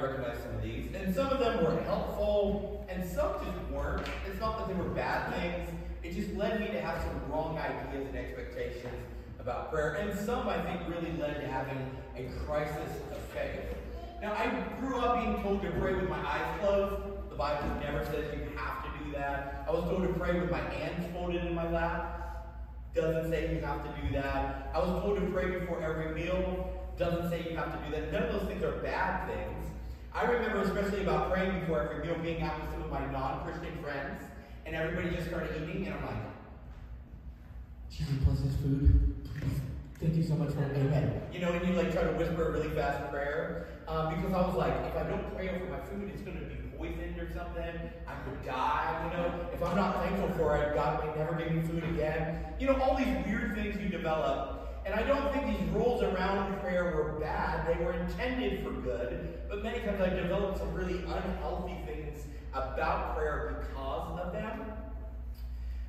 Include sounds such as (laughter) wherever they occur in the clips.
recognize some of these. And some of them were helpful, and some just weren't. It's not that they were bad things, it just led me to have some wrong ideas and expectations about prayer. And some, I think, really led to having a crisis of faith. Now, I grew up being told to pray with my eyes closed. The Bible never says you have to do that. I was told to pray with my hands folded in my lap. Doesn't say you have to do that. I was told to pray before every meal. Doesn't say you have to do that. None of those things are bad things. I remember especially about praying before every meal, being out with some of my non-Christian friends, and everybody just started eating, and I'm like, Jesus bless this food. Please. Thank you so much for amen. You know, and you like try to whisper a really fast prayer. Um, because I was like, if I don't pray over my food, it's gonna be poisoned or something. I could die, you know. If I'm not thankful for it, God may never give me food again. You know, all these weird things you develop. And I don't think these rules around prayer were bad. They were intended for good. But many times I developed some really unhealthy things about prayer because of them.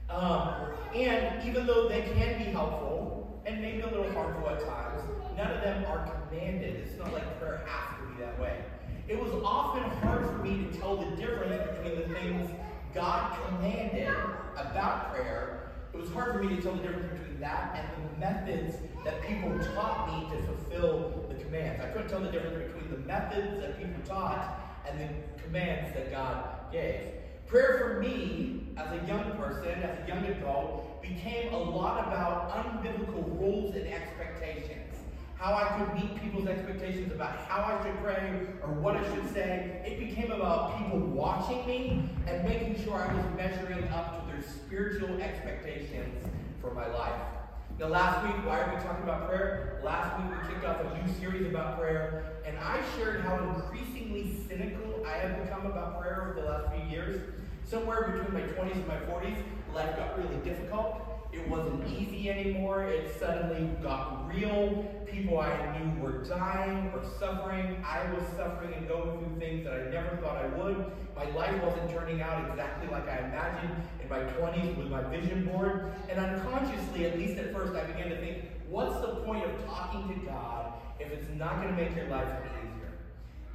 Um, and even though they can be helpful and maybe a little harmful at times, none of them are commanded. It's not like prayer has to be that way. It was often hard for me to tell the difference between the things God commanded about prayer. It was hard for me to tell the difference between that and the methods that people taught me to fulfill the commands. I couldn't tell the difference between the methods that people taught and the commands that God gave. Prayer for me, as a young person, as a young adult, became a lot about unbiblical rules and expectations how I could meet people's expectations about how I should pray or what I should say. It became about people watching me and making sure I was measuring up to their spiritual expectations for my life. Now, last week, why are we talking about prayer? Last week, we kicked off a new series about prayer, and I shared how increasingly cynical I have become about prayer over the last few years. Somewhere between my 20s and my 40s, life got really difficult. It wasn't easy anymore. It suddenly got real. People I knew were dying or suffering. I was suffering and going through things that I never thought I would. My life wasn't turning out exactly like I imagined in my 20s with my vision board. And unconsciously, at least at first, I began to think, what's the point of talking to God if it's not going to make your life any easier?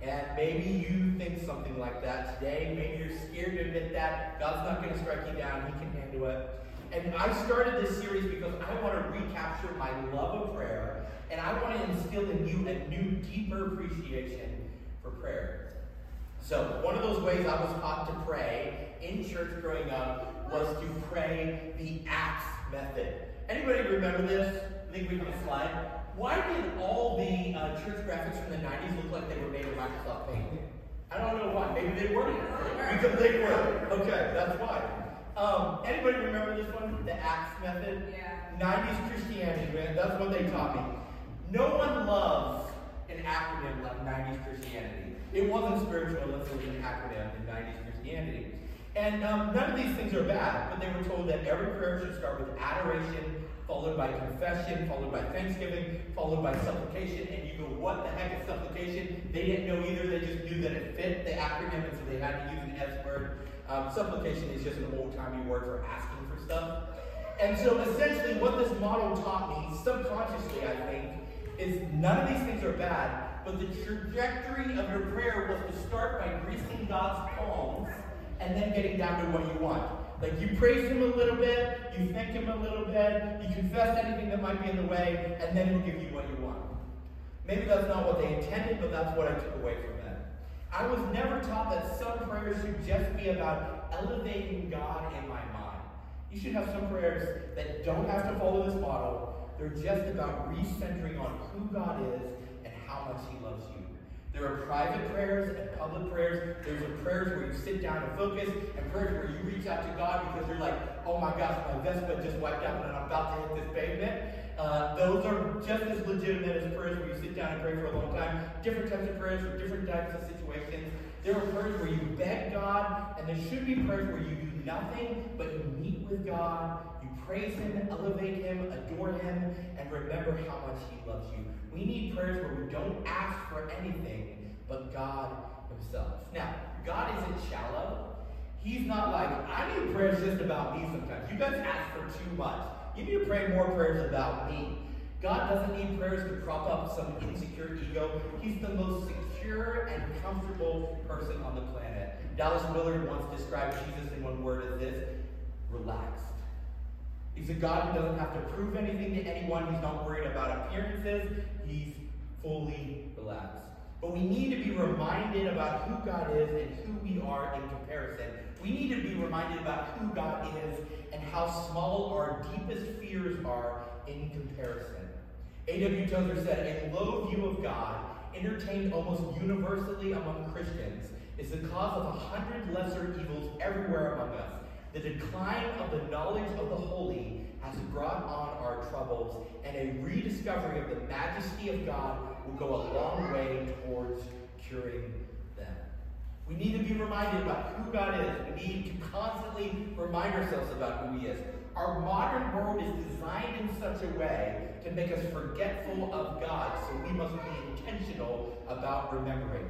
And maybe you think something like that today. Maybe you're scared to admit that. God's not going to strike you down. He can handle it. And I started this series because I want to recapture my love of prayer and I want to instill in you a new, deeper appreciation for prayer. So, one of those ways I was taught to pray in church growing up was to pray the Acts method. Anybody remember this? I think we can slide. Why did all the uh, church graphics from the 90s look like they were made of Microsoft Paint? I don't know why. Maybe they weren't. Because they were. Okay, that's why. Um, anybody remember this one? The Acts method? Yeah. 90s Christianity, man. That's what they taught me. No one loves an acronym like 90s Christianity. It wasn't spiritual unless it was an acronym in 90s Christianity. And um, none of these things are bad, but they were told that every prayer should start with adoration, followed by confession, followed by thanksgiving, followed by supplication. And you go, what the heck is supplication? They didn't know either. They just knew that it fit the acronym, and so they had to use an S word. Um, supplication is just an old-timey word for asking for stuff. And so essentially what this model taught me, subconsciously I think, is none of these things are bad, but the trajectory of your prayer was to start by greasing God's palms and then getting down to what you want. Like you praise him a little bit, you thank him a little bit, you confess anything that might be in the way, and then he'll give you what you want. Maybe that's not what they intended, but that's what I took away from them. I was never taught that some prayers should just be about elevating God in my mind. You should have some prayers that don't have to follow this model. They're just about recentering on who God is how much He loves you. There are private prayers and public prayers. There's a prayers where you sit down and focus, and prayers where you reach out to God because you're like, oh my gosh, my Vespa just wiped out and I'm about to hit this pavement. Uh, those are just as legitimate as prayers where you sit down and pray for a long time. Different types of prayers for different types of situations. There are prayers where you beg God, and there should be prayers where you do nothing, but you meet with God, praise Him, elevate Him, adore Him, and remember how much He loves you. We need prayers where we don't ask for anything but God Himself. Now, God isn't shallow. He's not like, I need prayers just about me sometimes. You guys ask for too much. You need to pray more prayers about me. God doesn't need prayers to prop up some insecure ego. He's the most secure and comfortable person on the planet. Dallas Willard once described Jesus in one word as this relaxed. He's a God who doesn't have to prove anything to anyone. He's not worried about appearances. He's fully relaxed. But we need to be reminded about who God is and who we are in comparison. We need to be reminded about who God is and how small our deepest fears are in comparison. A.W. Tozer said, A low view of God, entertained almost universally among Christians, is the cause of a hundred lesser evils everywhere among us. The decline of the knowledge of the holy has brought on our troubles, and a rediscovery of the majesty of God will go a long way towards curing them. We need to be reminded about who God is. We need to constantly remind ourselves about who He is. Our modern world is designed in such a way to make us forgetful of God, so we must be intentional about remembering.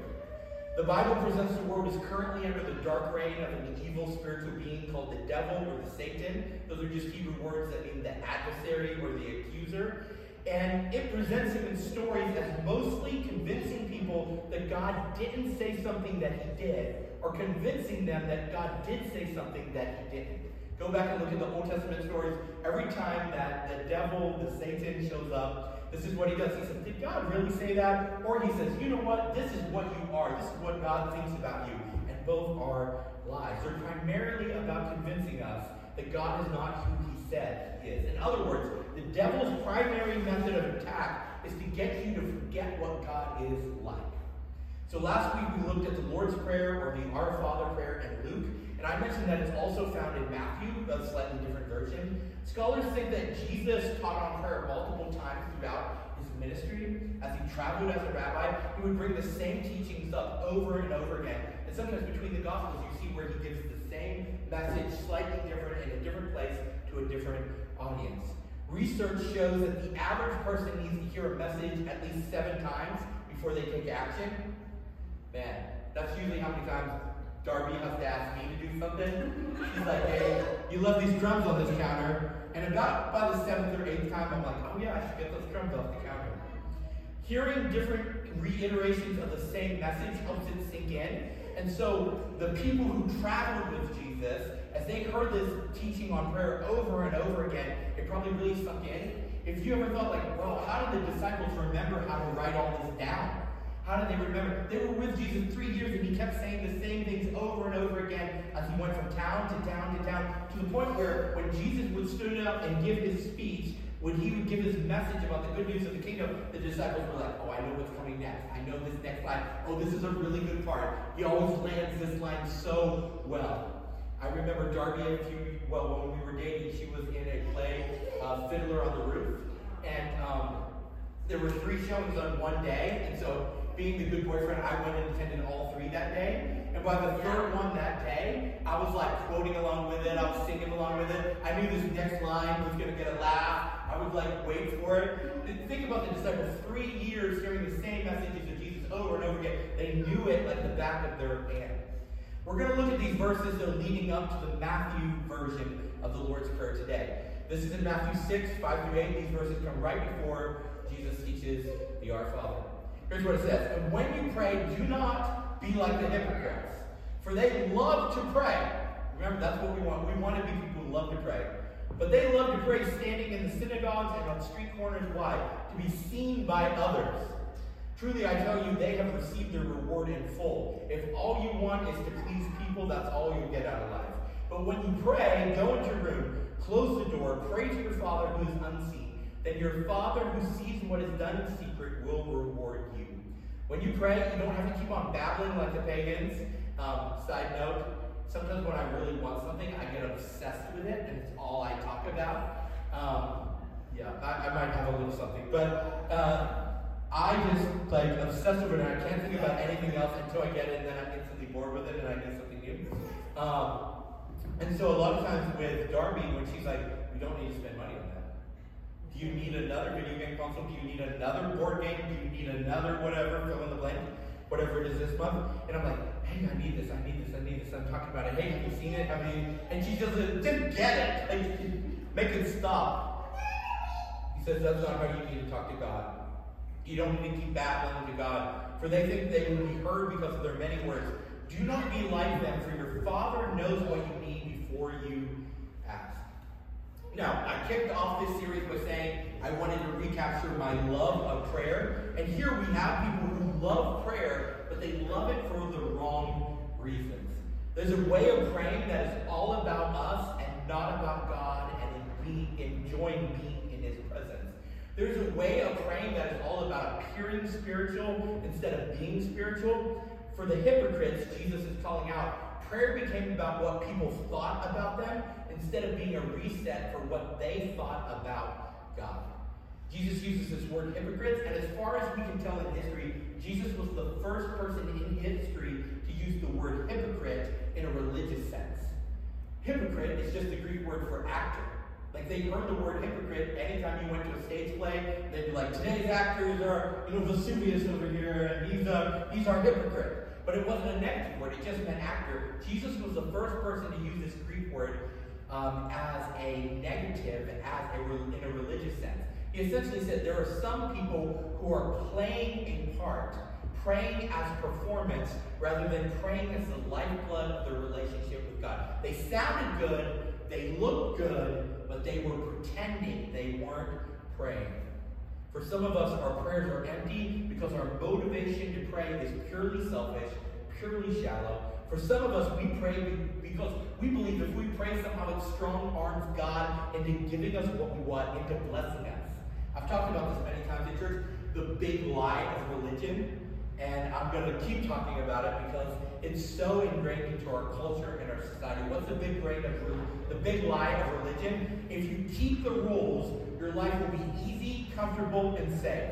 The Bible presents the world as currently under the dark reign of an evil spiritual being called the devil or the Satan. Those are just Hebrew words that mean the adversary or the accuser. And it presents him in stories as mostly convincing people that God didn't say something that he did, or convincing them that God did say something that he didn't. Go back and look at the Old Testament stories. Every time that the devil, the Satan, shows up, this is what he does. He says, Did God really say that? Or he says, You know what? This is what you are. This is what God thinks about you. And both are lies. They're primarily about convincing us that God is not who he said he is. In other words, the devil's primary method of attack is to get you to forget what God is like. So last week we looked at the Lord's Prayer or the Our Father prayer in Luke. And I mentioned that it's also found in Matthew, a slightly different version. Scholars think that Jesus taught on prayer multiple times throughout his ministry. As he traveled as a rabbi, he would bring the same teachings up over and over again. And sometimes between the Gospels, you see where he gives the same message, slightly different, in a different place to a different audience. Research shows that the average person needs to hear a message at least seven times before they take action. Man, that's usually how many times Darby has to ask me to do something. She's like, hey, you left these drums on this counter. And about by the seventh or eighth time, I'm like, oh yeah, I should get those drums off the counter. Hearing different reiterations of the same message helps it sink in. And so the people who traveled with Jesus, as they heard this teaching on prayer over and over again, it probably really sunk in. If you ever thought like, well, how did the disciples remember how to write all this down? How did they remember? They were with Jesus three years and he kept saying the same things over and over again as he went from town to town to town to the point where when Jesus would stand up and give his speech, when he would give his message about the good news of the kingdom, the disciples were like, oh, I know what's coming next. I know this next line. Oh, this is a really good part. He always lands this line so well. I remember Darby a few, well, when we were dating, she was in a play, uh, Fiddler on the Roof. And um, there were three showings on one day. And so being the good boyfriend, I went and attended all three that day. And by the third one that day, I was like quoting along with it. I was singing along with it. I knew this next line was going to get a laugh. I would like wait for it. Think about the disciples, three years hearing the same messages of Jesus over and over again. They knew it like the back of their hand. We're going to look at these verses are leading up to the Matthew version of the Lord's Prayer today. This is in Matthew 6, 5 through 8. These verses come right before Jesus teaches the Our Father. Here's what it says. And when you pray, do not be like the hypocrites, for they love to pray. Remember, that's what we want. We want to be people who love to pray. But they love to pray standing in the synagogues and on street corners. Why? To be seen by others. Truly, I tell you, they have received their reward in full. If all you want is to please people, that's all you'll get out of life. But when you pray, go into your room, close the door, pray to your Father who is unseen. Then your Father who sees what is done in secret will reward you. When you pray, you don't have to keep on babbling like the pagans. Um, side note, sometimes when I really want something, I get obsessed with it, and it's all I talk about. Um, yeah, I, I, might have a little something, but uh, I just like obsessed with it, and I can't think about anything else until I get it, and then I'm instantly bored with it, and I get something new. Um, and so a lot of times with Darby, when she's like, "We don't need to spend money. Do you need another video game console? Do you need another board game? Do you need another whatever? Fill in the blank." Whatever it is this month, and I'm like, hey, I need this, I need this, I need this. I'm talking about it. Hey, have you seen it? Have you? And she just get it. Like, make it stop. He says that's not how you need to talk to God. You don't need to keep babbling to God, for they think they will be heard because of their many words. Do not be like them, for your Father knows what you need before you ask. Now, I kicked off this series by saying I wanted to recapture my love of prayer. And here we have people who love prayer, but they love it for the wrong reasons. There's a way of praying that is all about us and not about God and in enjoying being in His presence. There's a way of praying that is all about appearing spiritual instead of being spiritual. For the hypocrites, Jesus is calling out, prayer became about what people thought about them instead of being a reset for what they thought about God. Jesus uses this word hypocrites, and as far as we can tell in history, Jesus was the first person in history to use the word hypocrite in a religious sense. Hypocrite is just the Greek word for actor. Like they heard the word hypocrite anytime you went to a stage play, they'd be like, today's actors are, you know, Vesuvius over here, and he's a he's our hypocrite. But it wasn't a negative word, it just meant actor. Jesus was the first person to use this Greek word um, as a negative, as a, in a religious sense. He essentially said there are some people who are playing a part, praying as performance, rather than praying as the lifeblood of their relationship with God. They sounded good, they looked good, but they were pretending they weren't praying. For some of us, our prayers are empty because our motivation to pray is purely selfish, purely shallow. For some of us, we pray because we believe if we pray, somehow it strong arms God into giving us what we want, into blessing us. I've talked about this many times in church the big lie of religion. And I'm going to keep talking about it because it's so ingrained into our culture and our society. What's the big brain of the big lie of religion? If you keep the rules, your life will be easy, comfortable, and safe.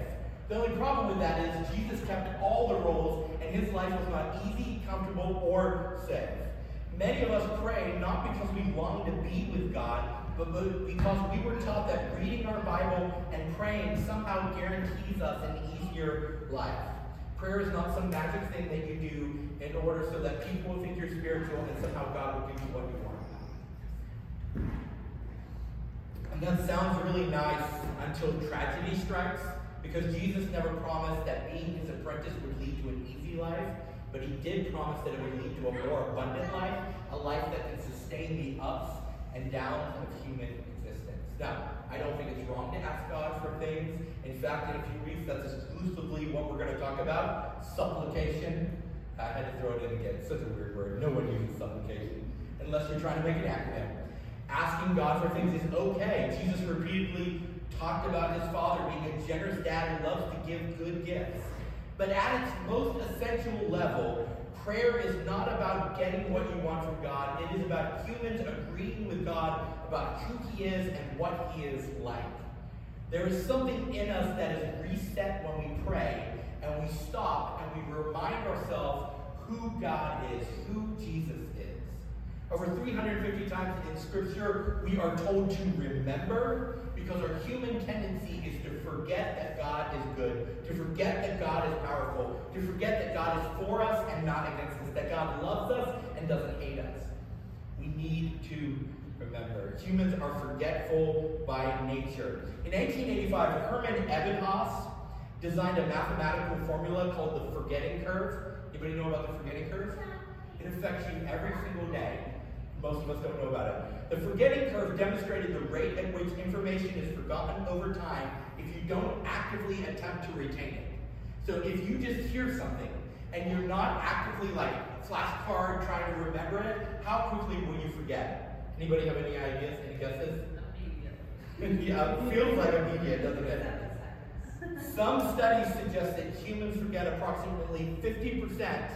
The only problem with that is Jesus kept all the rules, and his life was not easy, comfortable, or safe. Many of us pray not because we long to be with God, but because we were taught that reading our Bible and praying somehow guarantees us an easier life. Prayer is not some magic thing that you do in order so that people think you're spiritual and somehow God will give you what you want. And that sounds really nice until tragedy strikes, because Jesus never promised that being his apprentice would lead to an easy life, but he did promise that it would lead to a more abundant life, a life that can sustain the ups and downs of human existence. Now, I don't think it's wrong to ask God for things. In fact, in a few weeks, that's exclusively what we're going to talk about supplication. I had to throw it in again. Such a weird word. No one uses supplication unless you're trying to make an acronym. Asking God for things is okay. Jesus repeatedly talked about his father being a generous dad who loves to give good gifts. But at its most essential level, prayer is not about getting what you want from God. It is about humans agreeing with God about who he is and what he is like. There is something in us that is reset when we pray and we stop and we remind ourselves who God is, who Jesus is. Over 350 times in Scripture, we are told to remember because our human tendency is to forget that God is good, to forget that God is powerful, to forget that God is for us and not against us, that God loves us and doesn't hate us. We need to remember. Humans are forgetful by nature. In 1885, Hermann Ebbinghaus designed a mathematical formula called the forgetting curve. Anybody know about the forgetting curve? It affects you every single day. Most of us don't know about it. The forgetting curve demonstrated the rate at which information is forgotten over time if you don't actively attempt to retain it. So if you just hear something and you're not actively like flashcard trying to remember it, how quickly will you forget? Anybody have any ideas? Any guesses? (laughs) yeah, feels like immediate, doesn't it? (laughs) Some studies suggest that humans forget approximately 50%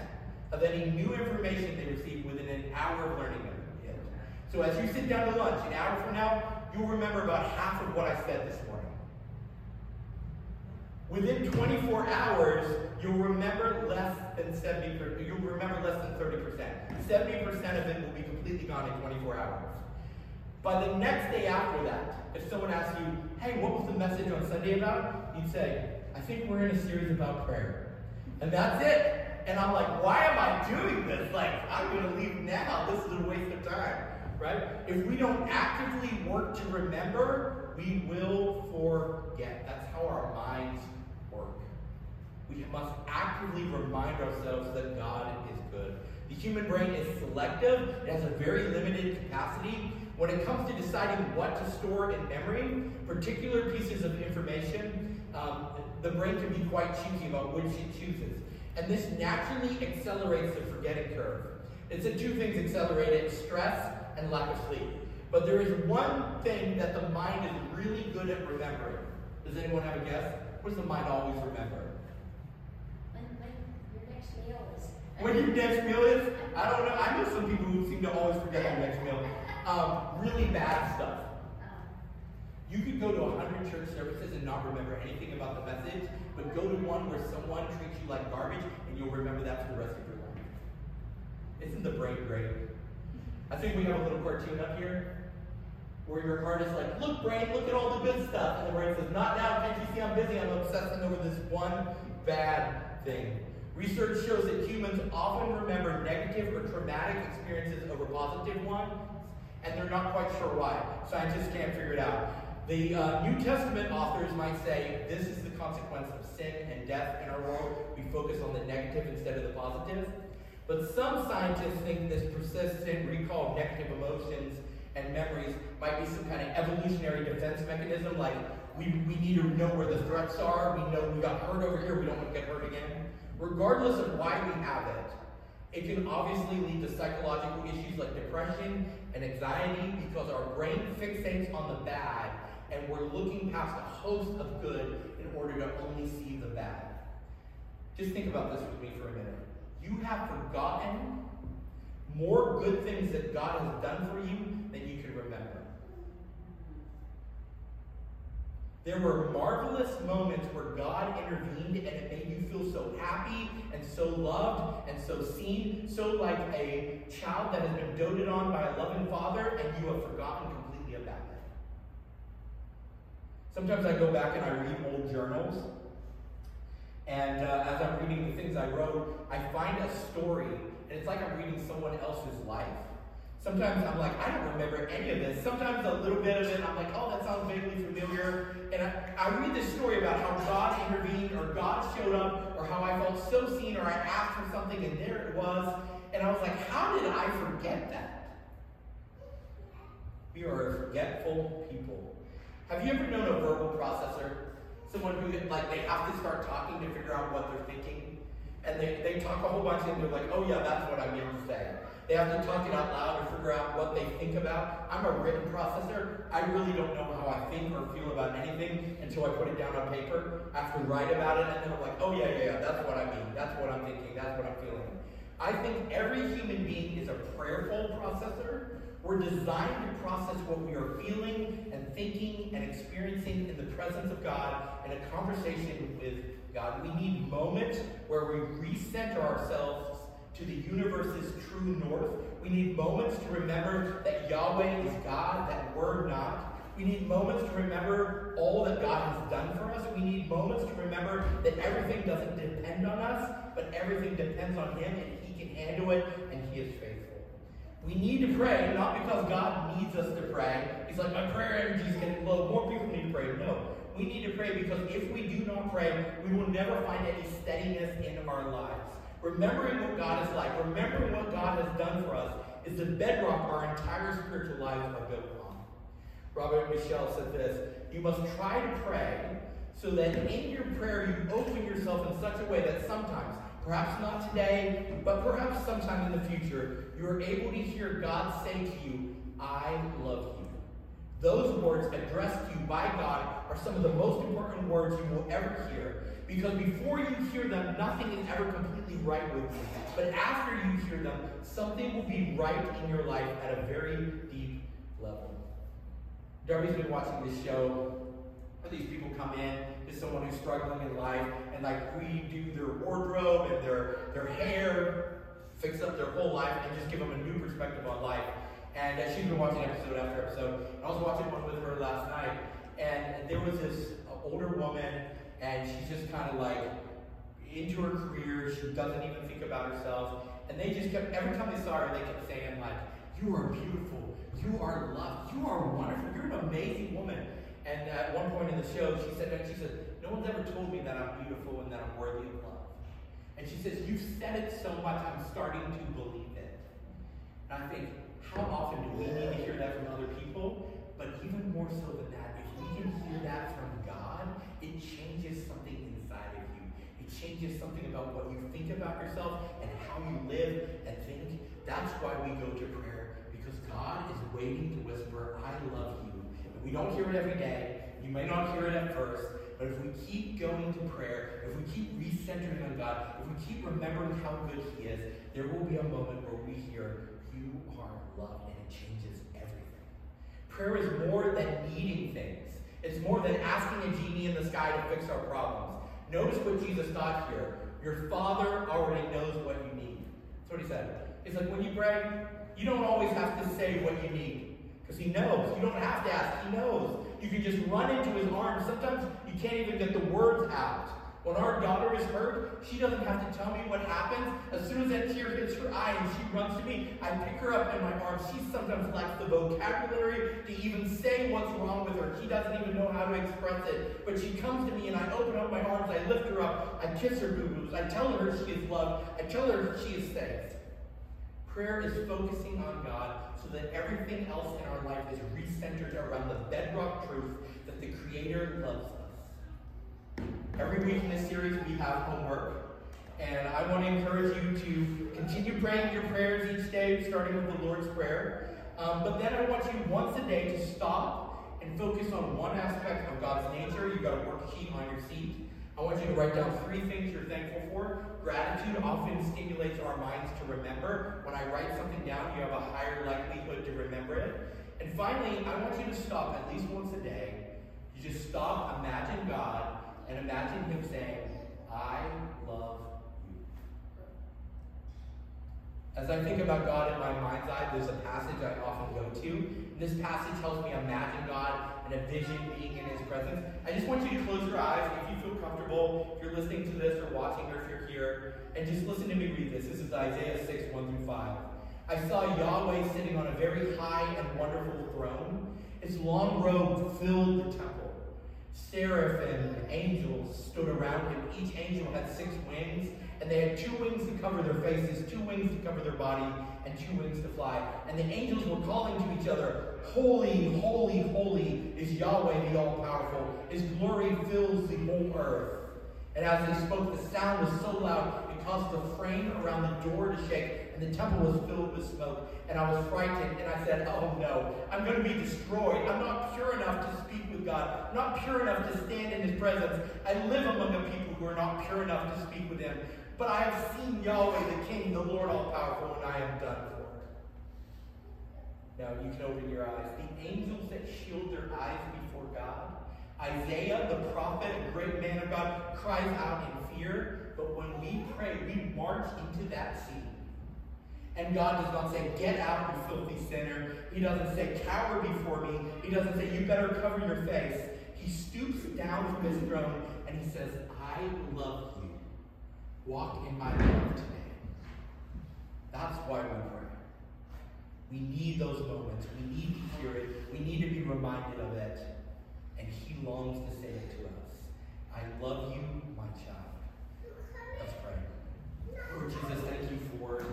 of any new information they receive within an hour of learning. So as you sit down to lunch, an hour from now, you'll remember about half of what I said this morning. Within 24 hours, you'll remember less than 70%, you'll remember less than 30%. 70% of it will be completely gone in 24 hours. By the next day after that, if someone asks you, hey, what was the message on Sunday about? You'd say, I think we're in a series about prayer. And that's it. And I'm like, why am I doing this? Like, I'm going to leave now. This is a waste of time, right? If we don't actively work to remember, we will forget. That's how our minds work. We must actively remind ourselves that God is good. The human brain is selective, it has a very limited capacity. When it comes to deciding what to store in memory, particular pieces of information, um, the brain can be quite choosy about which it chooses. And this naturally accelerates the forgetting curve. It's the two things accelerate it stress and lack of sleep. But there is one thing that the mind is really good at remembering. Does anyone have a guess? What does the mind always remember? When, when your next meal is. When your next meal is? I don't know. I know some people who seem to always forget their next meal. Um, really bad stuff. Um, You could go to 100 church services and not remember anything about the message, but go to one where someone treats you like garbage and you'll remember that for the rest of your life. Isn't the brain great? I think we have a little cartoon up here where your heart is like, look, brain, look at all the good stuff. And the brain says, not now, can't you see I'm busy? I'm obsessing over this one bad thing. Research shows that humans often remember negative or traumatic experiences over positive ones, and they're not quite sure why. Scientists can't figure it out. The uh, New Testament authors might say this is the consequence of sin and death in our world. We focus on the negative instead of the positive. But some scientists think this persistent recall of negative emotions and memories might be some kind of evolutionary defense mechanism, like we, we need to know where the threats are, we know we got hurt over here, we don't want to get hurt again. Regardless of why we have it, it can obviously lead to psychological issues like depression and anxiety because our brain fixates on the bad and we're looking past a host of good in order to only see the bad. Just think about this with me for a minute. You have forgotten more good things that God has done for you than you can remember. There were marvelous moments where God intervened and it made you feel so happy and so loved and so seen, so like a child that has been doted on by a loving father and you have forgotten completely about it. Sometimes I go back and I read old journals, and uh, as I'm reading the things I wrote, I find a story, and it's like I'm reading someone else's life. Sometimes I'm like, I don't remember any of this. Sometimes a little bit of it, I'm like, oh, that sounds vaguely familiar. And I, I read this story about how God intervened, or God showed up, or how I felt so seen, or I asked for something, and there it was. And I was like, how did I forget that? We are a forgetful people. Have you ever known a verbal processor? Someone who, like, they have to start talking to figure out what they're thinking. And they, they talk a whole bunch and they're like, oh yeah, that's what I meant to say. They have to talk it out loud to figure out what they think about. I'm a written processor. I really don't know how I think or feel about anything until I put it down on paper. I have to write about it, and then I'm like, oh yeah, yeah, yeah, that's what I mean. That's what I'm thinking. That's what I'm feeling. I think every human being is a prayerful processor. We're designed to process what we are feeling and thinking and experiencing in the presence of God in a conversation with God. We need moments where we recenter ourselves to the universe's true north. We need moments to remember that Yahweh is God, that we're not. We need moments to remember all that God has done for us. We need moments to remember that everything doesn't depend on us, but everything depends on Him and He can handle it and He is faithful. We need to pray, not because God needs us to pray. He's like, my prayer energy is getting low. More people need to pray. No. We need to pray because if we do not pray, we will never find any steadiness in our lives. Remembering what God is like, remembering what God has done for us, is the bedrock our entire spiritual lives are built on. Robert Michelle said this You must try to pray so that in your prayer you open yourself in such a way that sometimes, perhaps not today, but perhaps sometime in the future, you are able to hear God say to you, I love you. Those words addressed to you by God are some of the most important words you will ever hear. Because before you hear them, nothing is ever completely right with you. But after you hear them, something will be right in your life at a very deep level. Darby's been watching this show these people come in to someone who's struggling in life and like redo their wardrobe and their, their hair, fix up their whole life and just give them a new perspective on life. And uh, she's been watching episode after episode. And I was watching one with her last night, and there was this older woman, and she's just kind of like into her career. She doesn't even think about herself. And they just kept, every time they saw her, they kept saying, like, you are beautiful. You are loved. You are wonderful. You're an amazing woman. And at one point in the show, she said, she said, no one's ever told me that I'm beautiful and that I'm worthy of love. And she says, you've said it so much, I'm starting to believe it. And I think, how often do we need to hear that from other people? But even more so than that, if we can hear that from God, it changes something inside of you. It changes something about what you think about yourself and how you live and think. That's why we go to prayer, because God is waiting to whisper, I love you. We don't hear it every day. You may not hear it at first, but if we keep going to prayer, if we keep recentering on God, if we keep remembering how good He is, there will be a moment where we hear, You are loved, and it changes everything. Prayer is more than needing things, it's more than asking a genie in the sky to fix our problems. Notice what Jesus taught here. Your Father already knows what you need. That's what He said. It's like when you pray, you don't always have to say what you need. Because he knows. You don't have to ask. He knows. You can just run into his arms. Sometimes you can't even get the words out. When our daughter is hurt, she doesn't have to tell me what happens. As soon as that tear hits her eye and she runs to me, I pick her up in my arms. She sometimes lacks the vocabulary to even say what's wrong with her. She doesn't even know how to express it. But she comes to me and I open up my arms, I lift her up, I kiss her boo-boos, I tell her she is loved, I tell her she is safe. Prayer is focusing on God so that everything else in our life is recentered around the bedrock truth that the Creator loves us. Every week in this series, we have homework. And I want to encourage you to continue praying your prayers each day, starting with the Lord's Prayer. Um, but then I want you once a day to stop and focus on one aspect of God's nature. You've got a worksheet on your seat. I want you to write down three things you're thankful for. Gratitude often stimulates our minds to remember. When I write something down, you have a higher likelihood to remember it. And finally, I want you to stop at least once a day. You just stop, imagine God, and imagine Him saying, I love you. As I think about God in my mind's eye, there's a passage I often go to. This passage helps me imagine God and a vision being in His presence. I just want you to close your eyes if you feel comfortable, if you're listening to this or watching or if you're here, and just listen to me read this. This is Isaiah 6, 1 through 5. I saw Yahweh sitting on a very high and wonderful throne. His long robe filled the temple. Seraphim and angels stood around him. Each angel had six wings, and they had two wings to cover their faces, two wings to cover their body, and two wings to fly. And the angels were calling to each other, Holy, holy, holy is Yahweh the All-Powerful. His glory fills the whole earth. And as they spoke, the sound was so loud it caused the frame around the door to shake, and the temple was filled with smoke. And I was frightened, and I said, Oh no, I'm going to be destroyed. I'm not pure enough to speak with God. I'm not pure enough to stand in His presence. I live among a people who are not pure enough to speak with Him. But I have seen Yahweh, the King, the Lord all powerful, and I am done for. Now you can open your eyes. The angels that shield their eyes before God. Isaiah, the prophet, a great man of God, cries out in fear. But when we pray, we march into that scene. And God does not say, Get out, you filthy sinner. He doesn't say, Cower before me. He doesn't say, You better cover your face. He stoops down from his throne and he says, I love you. Walk in my love today. That's why we pray. We need those moments. We need to hear it. We need to be reminded of it. And He longs to say it to us. I love you, my child. Let's pray. Lord Jesus, thank you for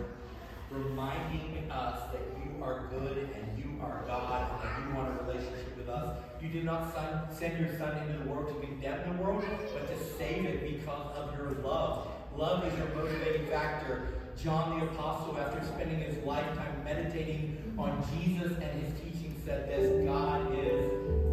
reminding us that you are good and you are God and that you want a relationship with us. You did not send your Son into the world to condemn the world, but to save it because of your love. Love is your motivating factor. John the Apostle, after spending his lifetime meditating on Jesus and his teaching, said this God is